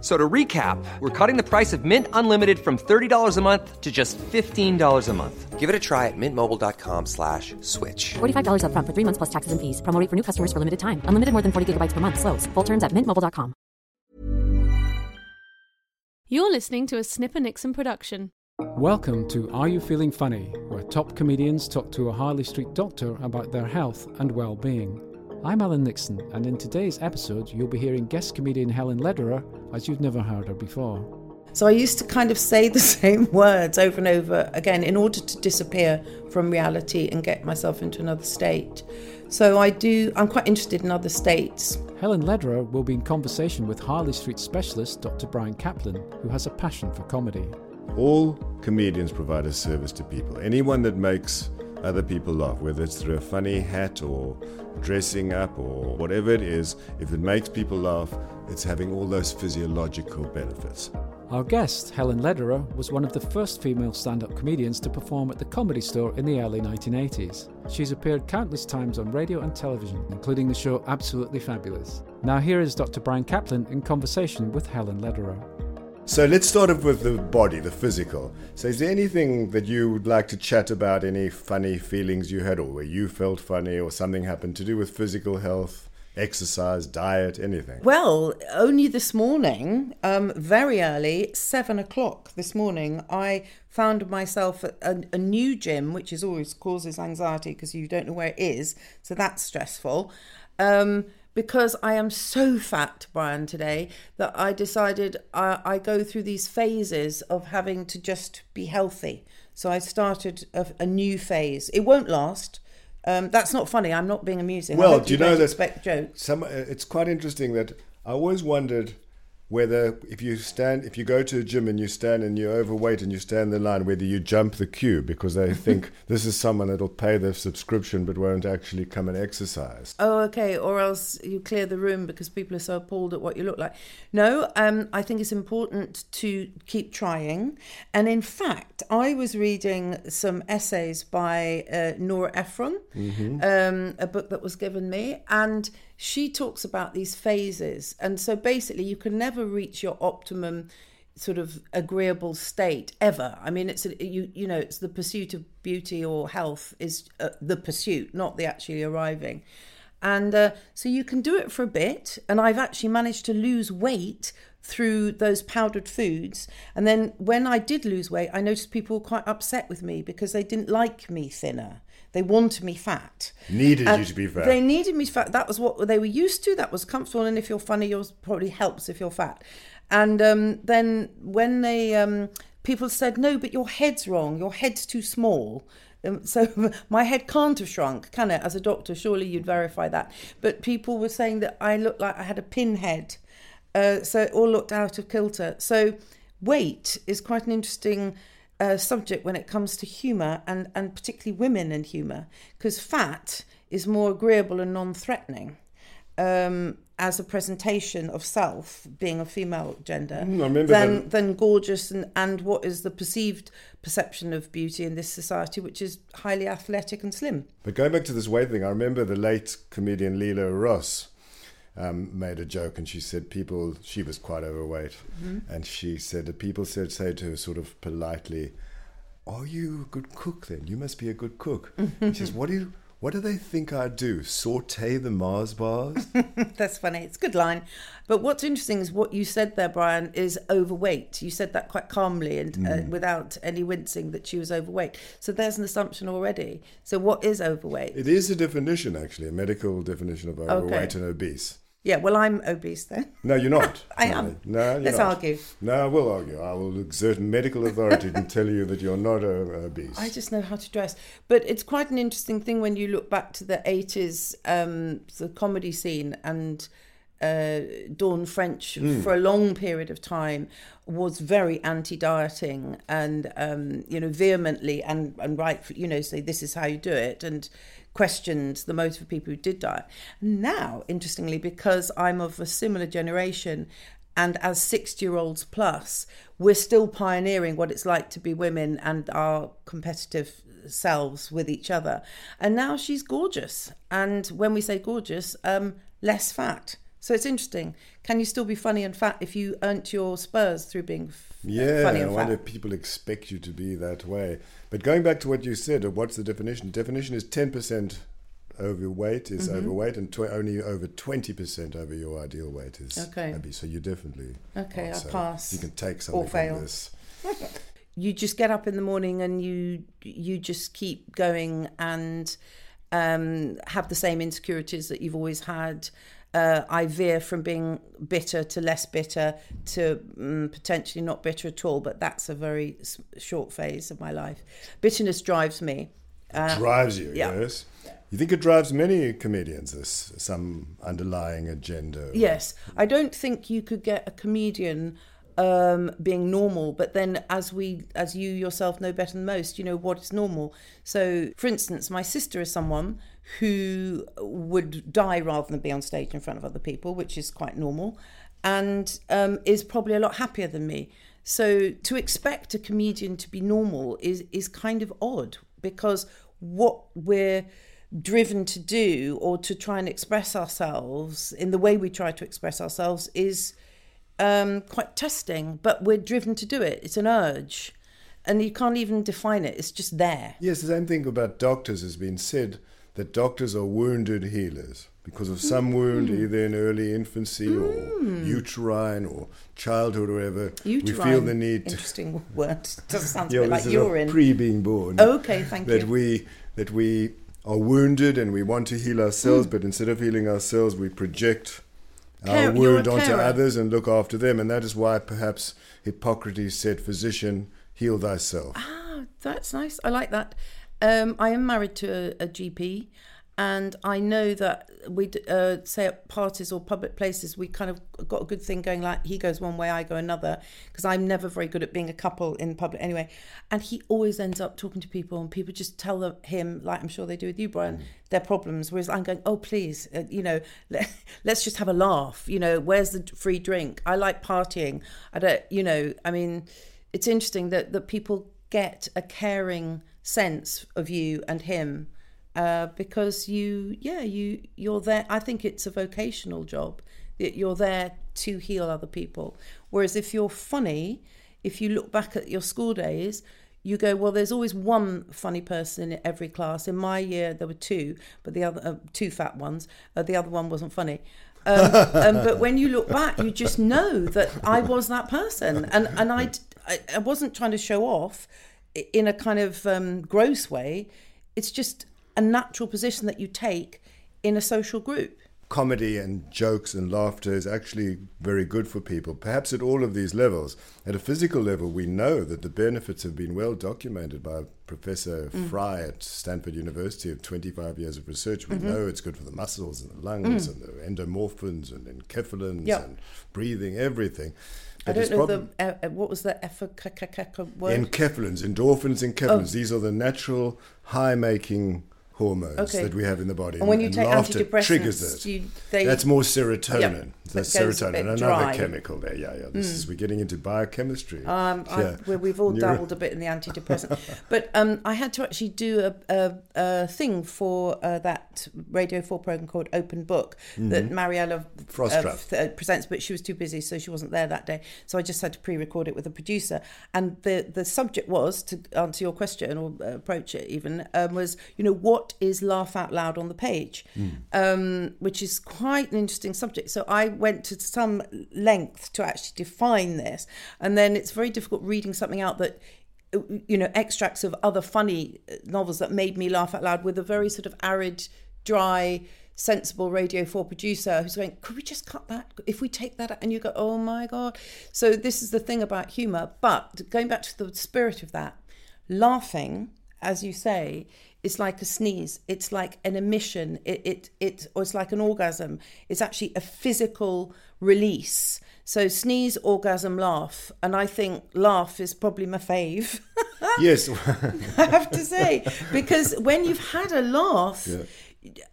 So to recap, we're cutting the price of Mint Unlimited from $30 a month to just $15 a month. Give it a try at mintmobile.com slash switch. $45 upfront for three months plus taxes and fees. Promo rate for new customers for limited time. Unlimited more than 40 gigabytes per month. Slows. Full terms at mintmobile.com. You're listening to a Snipper Nixon production. Welcome to Are You Feeling Funny, where top comedians talk to a Harley Street doctor about their health and well being. I'm Alan Nixon, and in today's episode, you'll be hearing guest comedian Helen Lederer as you've never heard her before. So I used to kind of say the same words over and over again in order to disappear from reality and get myself into another state. So I do, I'm quite interested in other states. Helen Lederer will be in conversation with Harley Street specialist Dr. Brian Kaplan, who has a passion for comedy. All comedians provide a service to people. Anyone that makes other people laugh, whether it's through a funny hat or dressing up or whatever it is, if it makes people laugh, it's having all those physiological benefits. Our guest, Helen Lederer, was one of the first female stand up comedians to perform at the Comedy Store in the early 1980s. She's appeared countless times on radio and television, including the show Absolutely Fabulous. Now, here is Dr. Brian Kaplan in conversation with Helen Lederer. So let's start off with the body, the physical. So, is there anything that you would like to chat about? Any funny feelings you had, or where you felt funny, or something happened to do with physical health, exercise, diet, anything? Well, only this morning, um, very early, seven o'clock this morning, I found myself at a, a new gym, which is always causes anxiety because you don't know where it is. So that's stressful. Um, because I am so fat, Brian, today that I decided I, I, go through these phases of having to just be healthy. So I started a, a new phase. It won't last. Um, that's not funny. I'm not being amusing. Well, do you, know that expect jokes? Some, it's quite interesting that I always wondered whether if you stand if you go to a gym and you stand and you're overweight and you stand in the line whether you jump the queue because they think this is someone that'll pay their subscription but won't actually come and exercise. Oh okay or else you clear the room because people are so appalled at what you look like. No um, i think it's important to keep trying. And in fact i was reading some essays by uh, nora ephron mm-hmm. um, a book that was given me and she talks about these phases. And so basically, you can never reach your optimum sort of agreeable state ever. I mean, it's a, you you know, it's the pursuit of beauty or health is uh, the pursuit, not the actually arriving. And uh, so you can do it for a bit. And I've actually managed to lose weight through those powdered foods. And then when I did lose weight, I noticed people were quite upset with me because they didn't like me thinner. They wanted me fat. Needed and you to be fat. They needed me fat. That was what they were used to. That was comfortable. And if you're funny, yours probably helps if you're fat. And um, then when they um, people said, "No, but your head's wrong. Your head's too small." Um, so my head can't have shrunk, can it? As a doctor, surely you'd verify that. But people were saying that I looked like I had a pinhead. Uh, so it all looked out of kilter. So weight is quite an interesting uh, subject when it comes to humour and, and particularly women and humour, because fat is more agreeable and non threatening. Um, as a presentation of self, being a female gender, mm, than, than gorgeous and, and what is the perceived perception of beauty in this society, which is highly athletic and slim. But going back to this weight thing, I remember the late comedian Lila Ross um, made a joke and she said people she was quite overweight mm-hmm. and she said that people said say to her sort of politely are you a good cook then you must be a good cook she says what do you what do they think I do? Saute the Mars bars? That's funny. It's a good line. But what's interesting is what you said there, Brian, is overweight. You said that quite calmly and uh, mm. uh, without any wincing that she was overweight. So there's an assumption already. So what is overweight? It is a definition, actually, a medical definition of overweight okay. and obese. Yeah, well, I'm obese then. No, you're not. I am. No, you're Let's not. argue. No, I will argue. I will exert medical authority and tell you that you're not uh, obese. I just know how to dress. But it's quite an interesting thing when you look back to the 80s, um, the comedy scene, and uh, Dawn French for a long period of time was very anti-dieting and um, you know vehemently and and right you know say this is how you do it and questioned the motive of people who did diet. Now, interestingly, because I'm of a similar generation, and as 60 year olds plus, we're still pioneering what it's like to be women and our competitive selves with each other. And now she's gorgeous. And when we say gorgeous, um, less fat. So it's interesting. Can you still be funny and fat if you earned your spurs through being f- Yeah, funny I wonder if people expect you to be that way. But going back to what you said, uh, what's the definition? Definition is 10% overweight is Mm-hmm. overweight and tw- only over 20% over your ideal weight is Okay. obese. So you definitely Okay. I pass You can take something or fail. from this. you just get up in the morning and you you just keep going and um, have the same insecurities that you've always had. Uh, I veer from being bitter to less bitter to mm, potentially not bitter at all, but that's a very s- short phase of my life. Bitterness drives me. drives you, Uh, yeah. yes. You think it drives many comedians, this some underlying agenda? Yes, I don't think you could get a comedian um, being normal, but then as we, as you yourself know better than most, you know what is normal. So, for instance, my sister is someone who would die rather than be on stage in front of other people, which is quite normal, and um, is probably a lot happier than me. So, to expect a comedian to be normal is is kind of odd because what we're driven to do or to try and express ourselves in the way we try to express ourselves is um, quite testing, but we're driven to do it. It's an urge, and you can't even define it. It's just there. Yes, the same thing about doctors has been said that doctors are wounded healers because of some wound, Mm. either in early infancy or uterine or childhood or whatever. Uterine, We feel the need to. interesting word. Doesn't sound a Yeah, like urine. pre being born. Okay, thank that you. That we that we are wounded and we want to heal ourselves, Mm. but instead of healing ourselves, we project Care- our you're wound onto others and look after them, and that is why perhaps Hippocrates said, "Physician, heal thyself." Ah, that's nice. I like that. Um, I am married to a, a GP, and I know that we uh, say at parties or public places we kind of got a good thing going. Like he goes one way, I go another, because I'm never very good at being a couple in public anyway. And he always ends up talking to people, and people just tell them, him, like I'm sure they do with you, Brian, their problems. Whereas I'm going, oh please, uh, you know, let, let's just have a laugh. You know, where's the free drink? I like partying. I don't, you know, I mean it's interesting that that people get a caring sense of you and him uh, because you yeah you you're there. I think it's a vocational job that you're there to heal other people. Whereas if you're funny if you look back at your school days you go well there's always one funny person in every class. In my year there were two but the other uh, two fat ones uh, the other one wasn't funny. Um, um, but when you look back, you just know that I was that person, and and I, I, I wasn't trying to show off in a kind of um, gross way. It's just a natural position that you take in a social group. comedy and jokes and laughter is actually very good for people, perhaps at all of these levels. At a physical level, we know that the benefits have been well documented by Professor Mm. Fry at Stanford University of 25 years of research. We Mm-hmm. know it's good for the muscles and the lungs and the endomorphins and enkephalins Mm. Yeah. and breathing, everything. I don't know the uh, uh, what was the effa word. Enkephalins, endorphins, enkephalins. Oh. These are the natural high-making hormones Okay. that we have in the body. And when you take antidepressants, triggers it. you- they- That's more serotonin. Yeah, That serotonin, another. Mm. chemical there. Yeah, yeah. This is we're getting into biochemistry. Um, Yeah. where we've all Neuro- dabbled a bit in the antidepressant, but um, I had to actually do a, a, a thing for uh, that Radio Four program called Open Book that Mariella Mm-hmm. Uh, presents, but she was too busy, so she wasn't there that day. So I just had to pre-record it with a producer, and the the subject was to answer your question or uh, approach it even um, was you know what is laugh out loud on the page, um, which is quite an interesting subject. So I went to some length to actually define this, and then it's very difficult reading something out that you know extracts of other funny novels that made me laugh out loud with a very sort of arid, dry sensible Radio 4 producer who's going, could we just cut that? If we take that out, and you go, oh my God. So this is the thing about humour. But going back to the spirit of that, laughing, as you say, is like a sneeze. It's like an emission. It, it, it, or it's like an orgasm. It's actually a physical release. So sneeze, orgasm, laugh. And I think laugh is probably my fave. yes. I have to say. Because when you've had a laugh, Yeah.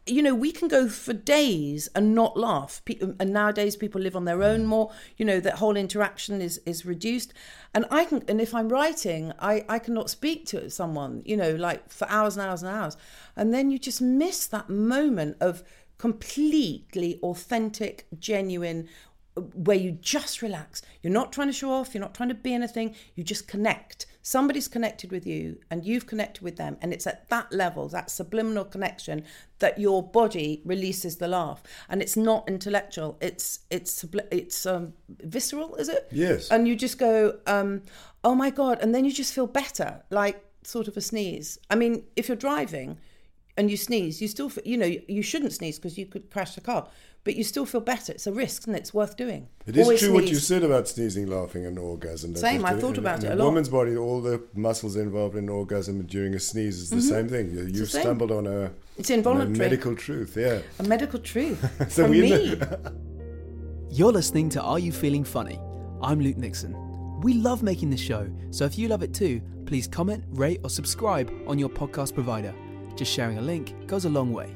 You know, we can go for days and not laugh. And nowadays, people live on their own mm. more. You know, that whole interaction is is reduced. And I can, and if I'm writing, I I cannot speak to someone. You know, like for hours and hours and hours, and then you just miss that moment of completely authentic, genuine. Where you just relax. You're not trying to show off. You're not trying to be anything. You just connect. Somebody's connected with you and you've connected with them. And it's at that level, that subliminal connection, that your body releases the laugh. And it's not intellectual. It's it's it's um, visceral, is it? Yes. And you just go, um, oh my god, and then you just feel better, like sort of a sneeze. I mean, if you're driving and you sneeze, you still, you know, you shouldn't sneeze because you could crash the car, but you still feel better. It's a risk, and it's worth doing. It is Always true what you said about sneezing, laughing, and orgasm. that Same, just- I thought in- about in it a a lot. woman's body, all the muscles involved in orgasm during a sneeze is the same thing. You- You've Mm-hmm. same. stumbled on a, It's on a involuntary. medical truth, yeah. A medical truth So from we me. You're listening to Are You Feeling Funny? I'm Luke Nixon. We love making this show, so if you love it too, please comment, rate, or subscribe on your podcast provider. Just sharing a link goes a long way.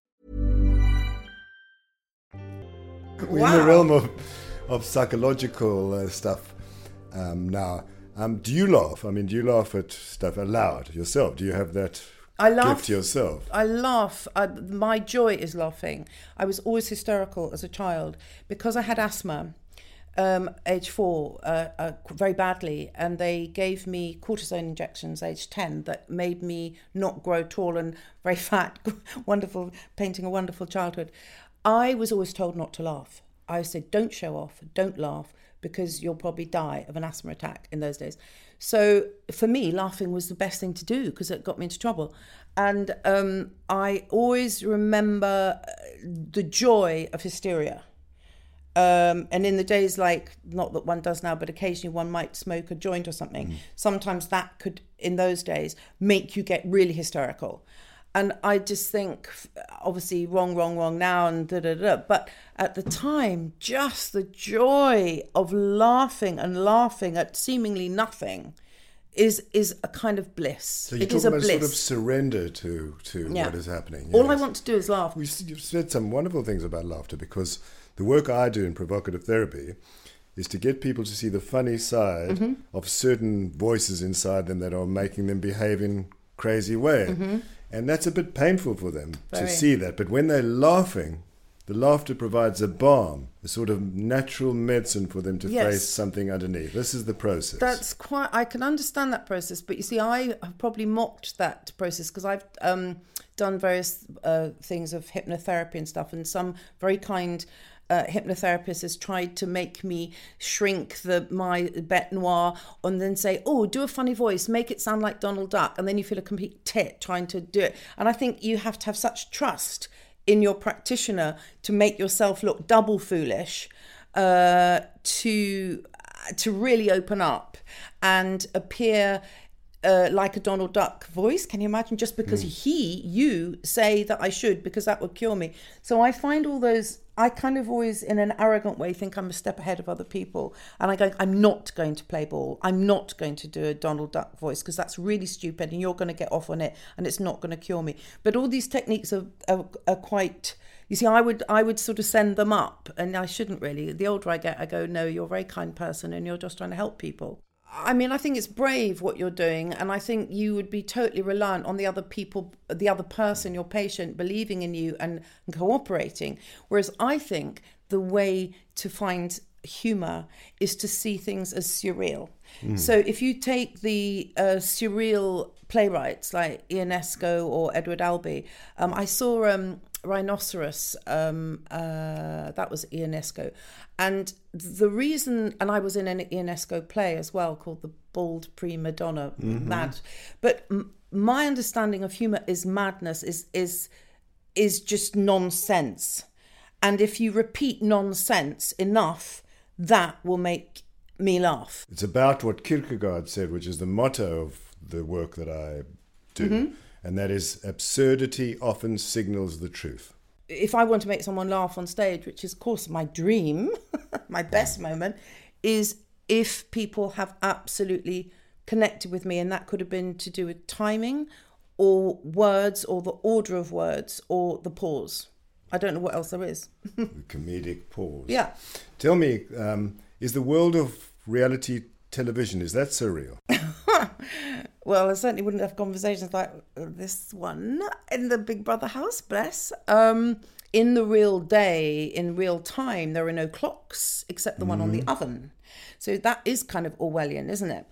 We're in the realm of, of psychological uh, stuff um, now. Um, do you laugh? I mean, do you laugh at stuff aloud yourself? Do you have that I laugh. gift yourself? I laugh. I, my joy is laughing. I was always hysterical as a child because I had asthma, um, age four, uh, uh, very badly, and they gave me cortisone injections, age ten, that made me not grow tall and very fat. wonderful, painting a wonderful childhood. I was always told not to laugh. I said, don't show off, don't laugh, because you'll probably die of an asthma attack in those days. So for me, laughing was the best thing to do because it got me into trouble. And um, I always remember uh, the joy of hysteria. Um, and in the days like, not that one does now, but occasionally one might smoke a joint or something. Sometimes that could, in those days, make you get really hysterical. And I just think, obviously, wrong, wrong, wrong now, and da da da. But at the time, just the joy of laughing and laughing at seemingly nothing is is a kind of bliss. So you're it is talking a about bliss. sort of surrender to, to Yeah. what is happening. All I want to do is laugh. We've, you've said some wonderful things about laughter because the work I do in provocative therapy is to get people to see the funny side Mm-hmm. of certain voices inside them that are making them behave in crazy way. And that's a bit painful for them to Mm-hmm. See that. But when they're laughing, the laughter provides a balm, a sort of natural medicine for them to Yes. face something underneath. This is the process. That's quite. I can understand that process, but you see, I have probably mocked that process because I've um, done various uh, things of hypnotherapy and stuff, and some very kind. Uh, hypnotherapist has tried to make me shrink the my bete noir and then say, "Oh, do a funny voice, make it sound like Donald Duck," and then you feel a complete tit trying to do it. And I think you have to have such trust in your practitioner to make yourself look double foolish uh, to to really open up and appear uh, like a Donald Duck voice. Can you imagine? Just because he, you say that I should, because that would cure me. So I find all those. I kind of always, in an arrogant way, think I'm a step ahead of other people, and I go, I'm not going to play ball. I'm not going to do a Donald Duck voice because that's really stupid, and you're going to get off on it, and it's not going to cure me. But all these techniques are, are, are quite. You see, I would I would sort of send them up, and I shouldn't really. The older I get, I go, no, you're a very kind person, and you're just trying to help people. I mean, I think it's brave what you're doing, and I think you would be totally reliant on the other people, the other person, your patient, believing in you and, and cooperating. Whereas I think the way to find humor is to see things as surreal. So if you take the uh, surreal playwrights like Ionesco or Edward Albee, um, I saw um, Rhinoceros, um, uh, that was Ionesco. And the reason, and I was in an Ionesco play as well called The Bald Prima Donna, Mad. But m- my understanding of humor is madness, is, is, is just nonsense. And if you repeat nonsense enough, that will make me laugh. It's about what Kierkegaard said, which is the motto of the work that I do, Mm-hmm. And that is absurdity often signals the truth. if I want to make someone laugh on stage, which is, of course, my dream, my best moment, is if people have absolutely connected with me. And that could have been to do with timing or words or the order of words or the pause. I don't know what else there is. the comedic pause. Yeah. Tell me, um, is the world of reality television is that surreal? Well, I certainly wouldn't have conversations like this one in the Big Brother house, bless. Um, in the real day, in real time, there are no clocks except the one on the oven. So that is kind of Orwellian, isn't it?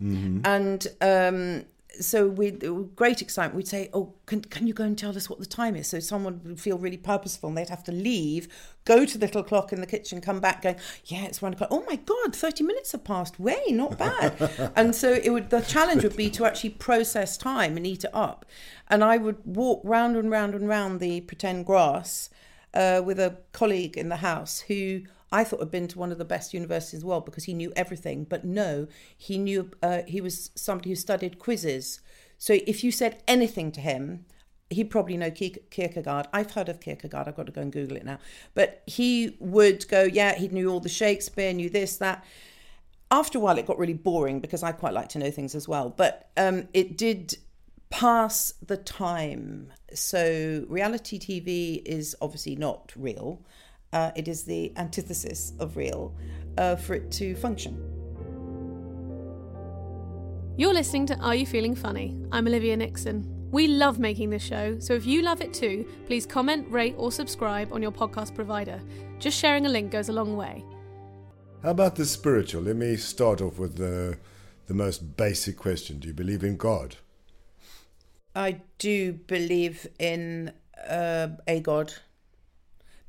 And um, so with great excitement, we'd say, "Oh, can can you go and tell us what the time is?" So someone would feel really purposeful, and they'd have to leave, go to the little clock in the kitchen, come back, going, "Yeah, it's one o'clock." Oh my God, thirty minutes have passed. Way, not bad. and so it would. The challenge would be to actually process time and eat it up. And I would walk round and round and round the pretend grass uh, with a colleague in the house who I thought had been to one of the best universities in the world because he knew everything. But no, he knew uh, he was somebody who studied quizzes. So if you said anything to him, he'd probably know Kierkegaard. I've heard of Kierkegaard. I've got to go and Google it now. But he would go, yeah, he knew all the Shakespeare, knew this, that. After a while, it got really boring because I quite like to know things as well. But um, it did pass the time. So reality TV is obviously not real. Uh, it is the antithesis of real uh, for it to function. You're listening to Are You Feeling Funny? I'm Olivia Nixon. We love making this show, so if you love it too, please comment, rate, or subscribe on your podcast provider. Just sharing a link goes a long way. How about the spiritual? Let me start off with the the most basic question: Do you believe in God? I do believe in uh, a God,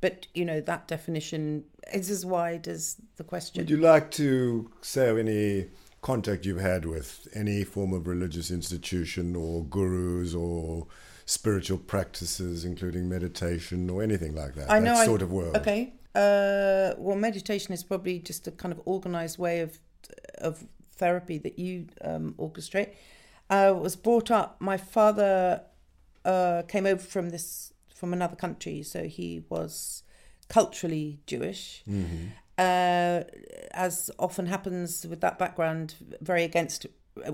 but you know that definition is as wide as the question. Would you like to say of any contact you've had with any form of religious institution or gurus or spiritual practices, including meditation or anything like that? I know that I- sort of world. Okay. Uh, well, meditation is probably just a kind of organized way of of therapy that you um, orchestrate. I was brought up. My father uh, came over from this from another country, so he was culturally Jewish. Uh, as often happens with that background, very against.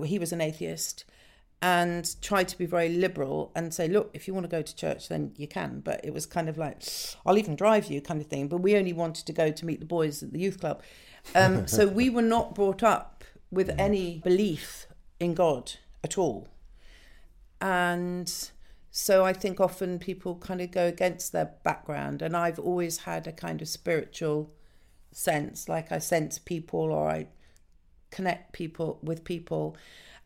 He was an atheist and tried to be very liberal and say, look, if you want to go to church, then you can. But it was kind of like, I'll even drive you, kind of thing. But we only wanted to go to meet the boys at the youth club. Um, so we were not brought up with any belief in God at all. And So I think often people kind of go against their background, and I've always had a kind of spiritual sense, like I sense people or I connect people with people,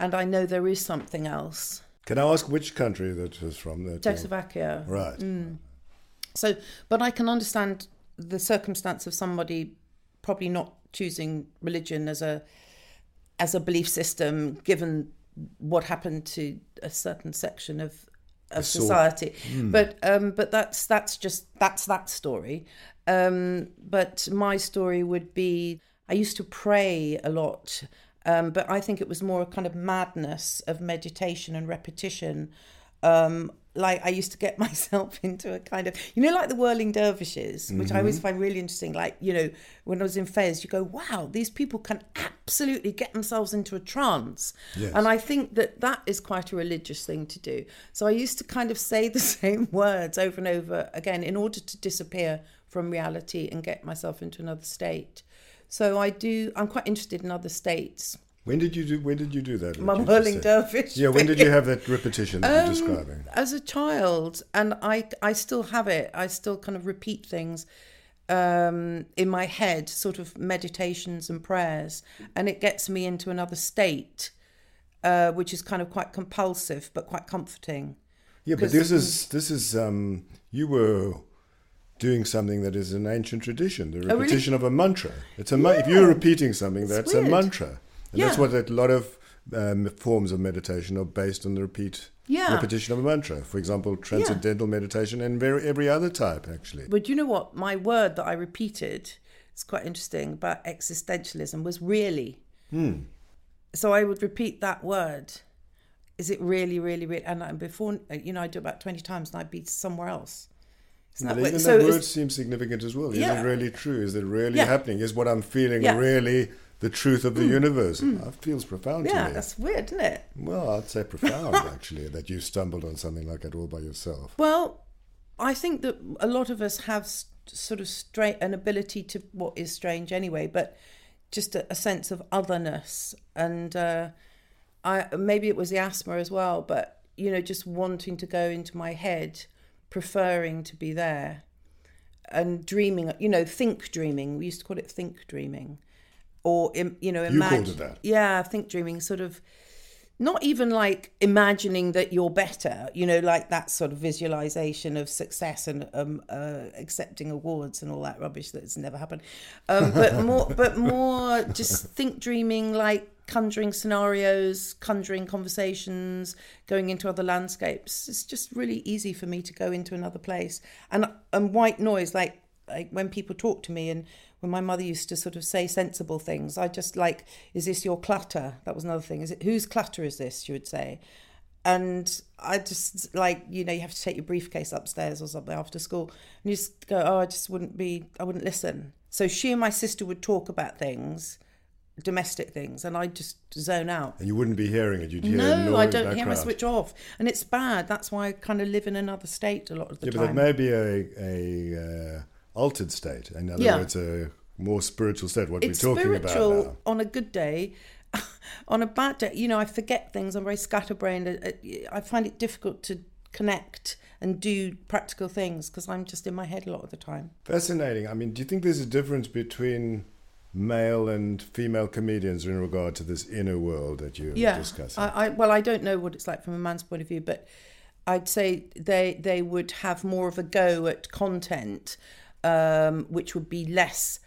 and I know there is something else. Can I ask which country that was from? That, Czechoslovakia. Right. Mm. So, but I can understand the circumstance of somebody probably not choosing religion as a as a belief system, given what happened to a certain section of of Sort- society. Hmm. But um, but that's that's just that's that story. Um, but my story would be I used to pray a lot, um, but I think it was more a kind of madness of meditation and repetition. Um, like I used to get myself into a kind of, you know, like the whirling dervishes, which I always Mhm. find really interesting. Like, you know, when I was in Fez, you go, wow, these people can absolutely get themselves into a trance. Yes. And I think that that is quite a religious thing to do. So I used to kind of say the same words over and over again in order to disappear from reality and get myself into another state. So I do, I'm quite interested in other states. When did you do? When did you do that? My what you just whirling dervish Yeah. When did you have that repetition that you're Um, describing? As a child, and I, I still have it. I still kind of repeat things um, in my head, sort of meditations and prayers, and it gets me into another state, uh, which is kind of quite compulsive but quite comforting. Yeah, but this is this is um, you were doing something that is an ancient tradition, the Oh, really? repetition of a mantra. It's a ma- if you're repeating something, that's a mantra, and that's what a lot of um, forms of meditation are based on the repeat Yeah. repetition of a mantra. For example, transcendental meditation and very every other type actually. But you know what? My word that I repeated, it's quite interesting about existentialism, was really. Hmm. So I would repeat that word. Is it really, really, really? And I- before, you know, I do it about 20 times and I'd be somewhere else. Isn't that even weird? that word seems significant as well. Is Yeah. it really true? Is it really Yeah. happening? Is what I'm feeling Yeah. really the truth of the Mm. universe? Mm. That feels profound yeah, to me. that's weird, isn't it? Well, I'd say profound actually that you stumbled on something like that all by yourself. Well, I think that a lot of us have s- sort of straight an ability to what is strange anyway, but just a, a sense of otherness, and uh, I maybe it was the asthma as well, but you know, just wanting to go into my head, preferring to be there, and dreaming. You know, think dreaming. We used to call it think dreaming, or you know, You called imagine. it that. Yeah, think dreaming. Sort of not even like imagining that you're better, you know, like that sort of visualization of success and um, uh, accepting awards and all that rubbish that's never happened. Um, but more, but more just think dreaming, like conjuring scenarios, conjuring conversations, going into other landscapes. It's just really easy for me to go into another place. And and white noise, like like when people talk to me and when my mother used to sort of say sensible things, I just like, is this your clutter? That was another thing. Is it whose clutter is this? She would say. And I just like, you know, you have to take your briefcase upstairs or something after school. And you just go, oh, I just wouldn't be, I wouldn't listen. So she and my sister would talk about things, domestic things, and I'd just zone out. And you wouldn't be hearing it. You'd hear No, I don't hear my switch off. And it's bad. That's why I kind of live in another state a lot of the Yeah, but that time. may be a, a uh, altered state. In other Yeah. words, a more spiritual state. What it's we're talking spiritual about now. on a good day. on a bad day, you know, I forget things. I'm very scatterbrained. Uh, uh, I find it difficult to connect and do practical things because I'm just in my head a lot of the time. Fascinating. I mean, do you think there's a difference between male and female comedians in regard to this inner world that you're yeah, discussing? I, I well, I don't know what it's like from a man's point of view, but I'd say they they would have more of a go at content, um, which would be less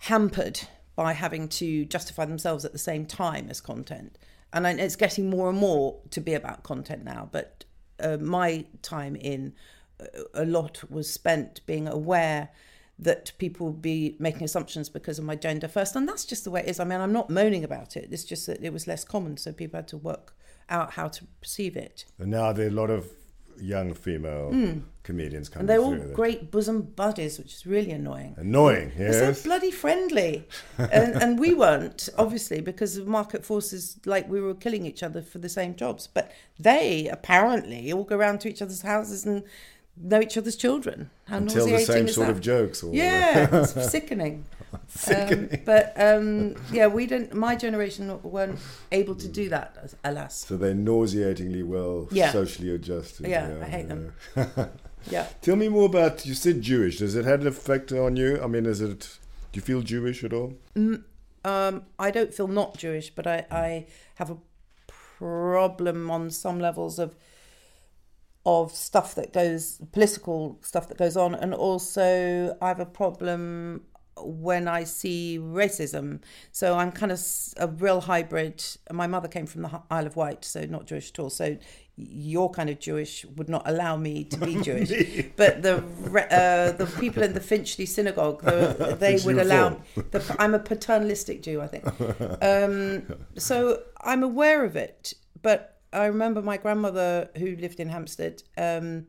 hampered by having to justify themselves at the same time as content. And it's getting more and more to be about content now. But uh, my time in uh, a lot was spent being aware that people would be making assumptions because of my gender first. And that's just the way it is. I mean, I'm not moaning about it. It's just that it was less common. So people had to work out how to perceive it. and now there are a lot of young female Mm. comedians coming And they're all great bosom buddies, which is really annoying. Annoying, yes. They're so bloody friendly. and, and we weren't, obviously, because of market forces, like we were killing each other for the same jobs. But they apparently all go around to each other's houses and know each other's children. How tell the same sort that? of jokes or- Yeah, it's sickening. um, but um, yeah, we didn't. My generation weren't able to do that, alas. So they're nauseatingly well Yeah. socially adjusted. Yeah, I hate them. yeah. Yeah. Tell me more about. You said Jewish. Does it have an effect on you? I mean, is it? Do you feel Jewish at all? Um, I don't feel not Jewish, but I, I have a problem on some levels of of stuff that goes political stuff that goes on, and also I have a problem when I see racism. So I'm kind of a real hybrid. My mother came from the Isle of Wight, so not Jewish at all. So your kind of Jewish would not allow me to be Jewish, but the uh, the people in the Finchley synagogue, the, they would allow. The, I'm a paternalistic Jew, I think. Um, so I'm aware of it, but I remember my grandmother who lived in Hampstead. Um,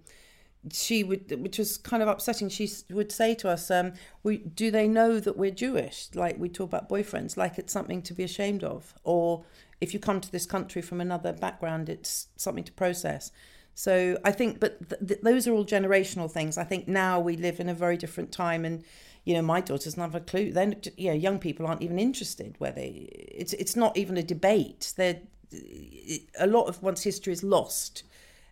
she would, which was kind of upsetting. She would say to us, um, "We do they know that we're Jewish? Like we talk about boyfriends, like it's something to be ashamed of, or if you come to this country from another background, it's something to process." So I think, but th- th- those are all generational things. I think now we live in a very different time, and you know, my daughters don't have a clue. Then, you know, young people aren't even interested. Where they, it's it's not even a debate. They're a lot of one's history is lost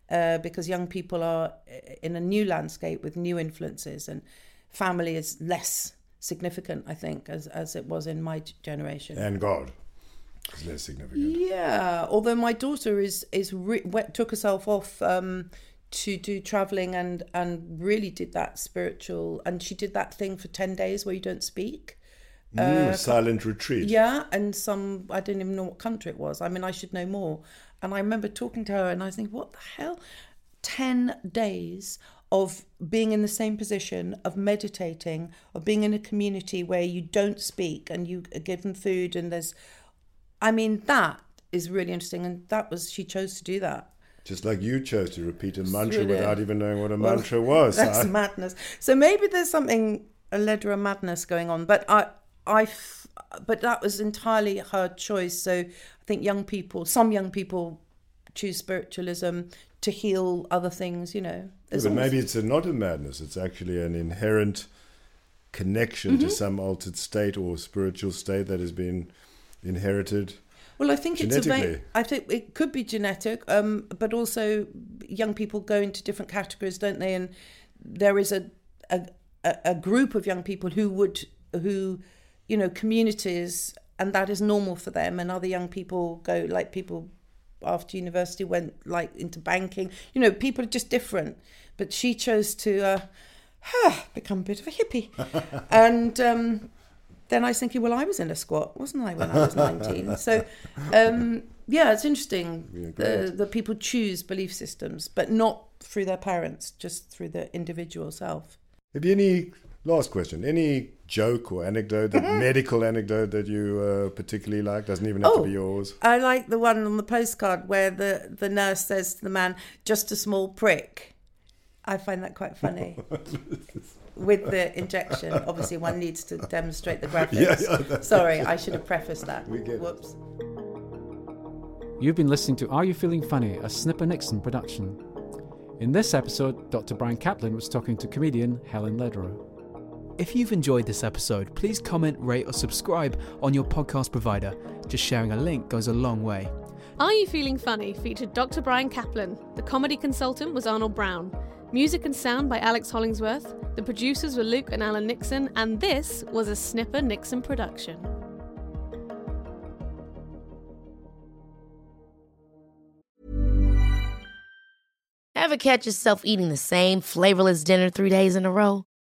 uh, because young people are in a new landscape with new influences, and family is less significant, I think, as as it was in my generation. And God is less significant. Yeah, although my daughter is is re- took herself off um, to do traveling and and really did that spiritual, and she did that thing for ten days where you don't speak. Mm, silent retreat. Yeah, and some I didn't even know what country it was. I mean, I should know more. And I remember talking to her, and I was thinking, what the hell? Ten days of being in the same position, of meditating, of being in a community where you don't speak and you are given food, and there's, I mean, that is really interesting. And that was she chose to do that. Just like you chose to repeat a mantra really- without even knowing what a Well, mantra was. That's I- madness. So maybe there's something a ledra madness going on, but I, I, f- but that was entirely her choice. So I think young people, some young people, choose spiritualism to heal other things. You know, Yeah, but maybe it's a, not a madness. It's actually an inherent connection to Mhm. some altered state or spiritual state that has been inherited. Well, I think it's a. I think it could be genetic, um, but also young people go into different categories, don't they? And there is a, a a group of young people who would who, you know, communities, and that is normal for them. And other young people go like people after university went like into banking. You know, people are just different. But she chose to uh, become a bit of a hippie, and. Um, then I was thinking, well, I was in a squat, wasn't I, when I was 19? so, um, yeah, it's interesting great. that that people choose belief systems, but not through their parents, just through the individual self. Have you any last question? Any joke or anecdote, that medical anecdote that you uh, particularly like? Doesn't even have Oh. to be yours. I like the one on the postcard where the, the nurse says to the man, just a small prick. I find that quite funny. With the injection, obviously one needs to demonstrate the graphics. Yeah, yeah, Sorry, I should have prefaced that. We get it. Whoops. You've been listening to Are You Feeling Funny, a Snipper Nixon production. In this episode, Dr. Brian Kaplan was talking to comedian Helen Lederer. If you've enjoyed this episode, please comment, rate, or subscribe on your podcast provider. Just sharing a link goes a long way. Are You Feeling Funny featured Dr. Brian Kaplan. The comedy consultant was Arnold Brown. Music and sound by Alex Hollingsworth. The producers were Luke and Alan Nixon, and this was a Snipper Nixon production. Ever catch yourself eating the same flavorless dinner three days in a row?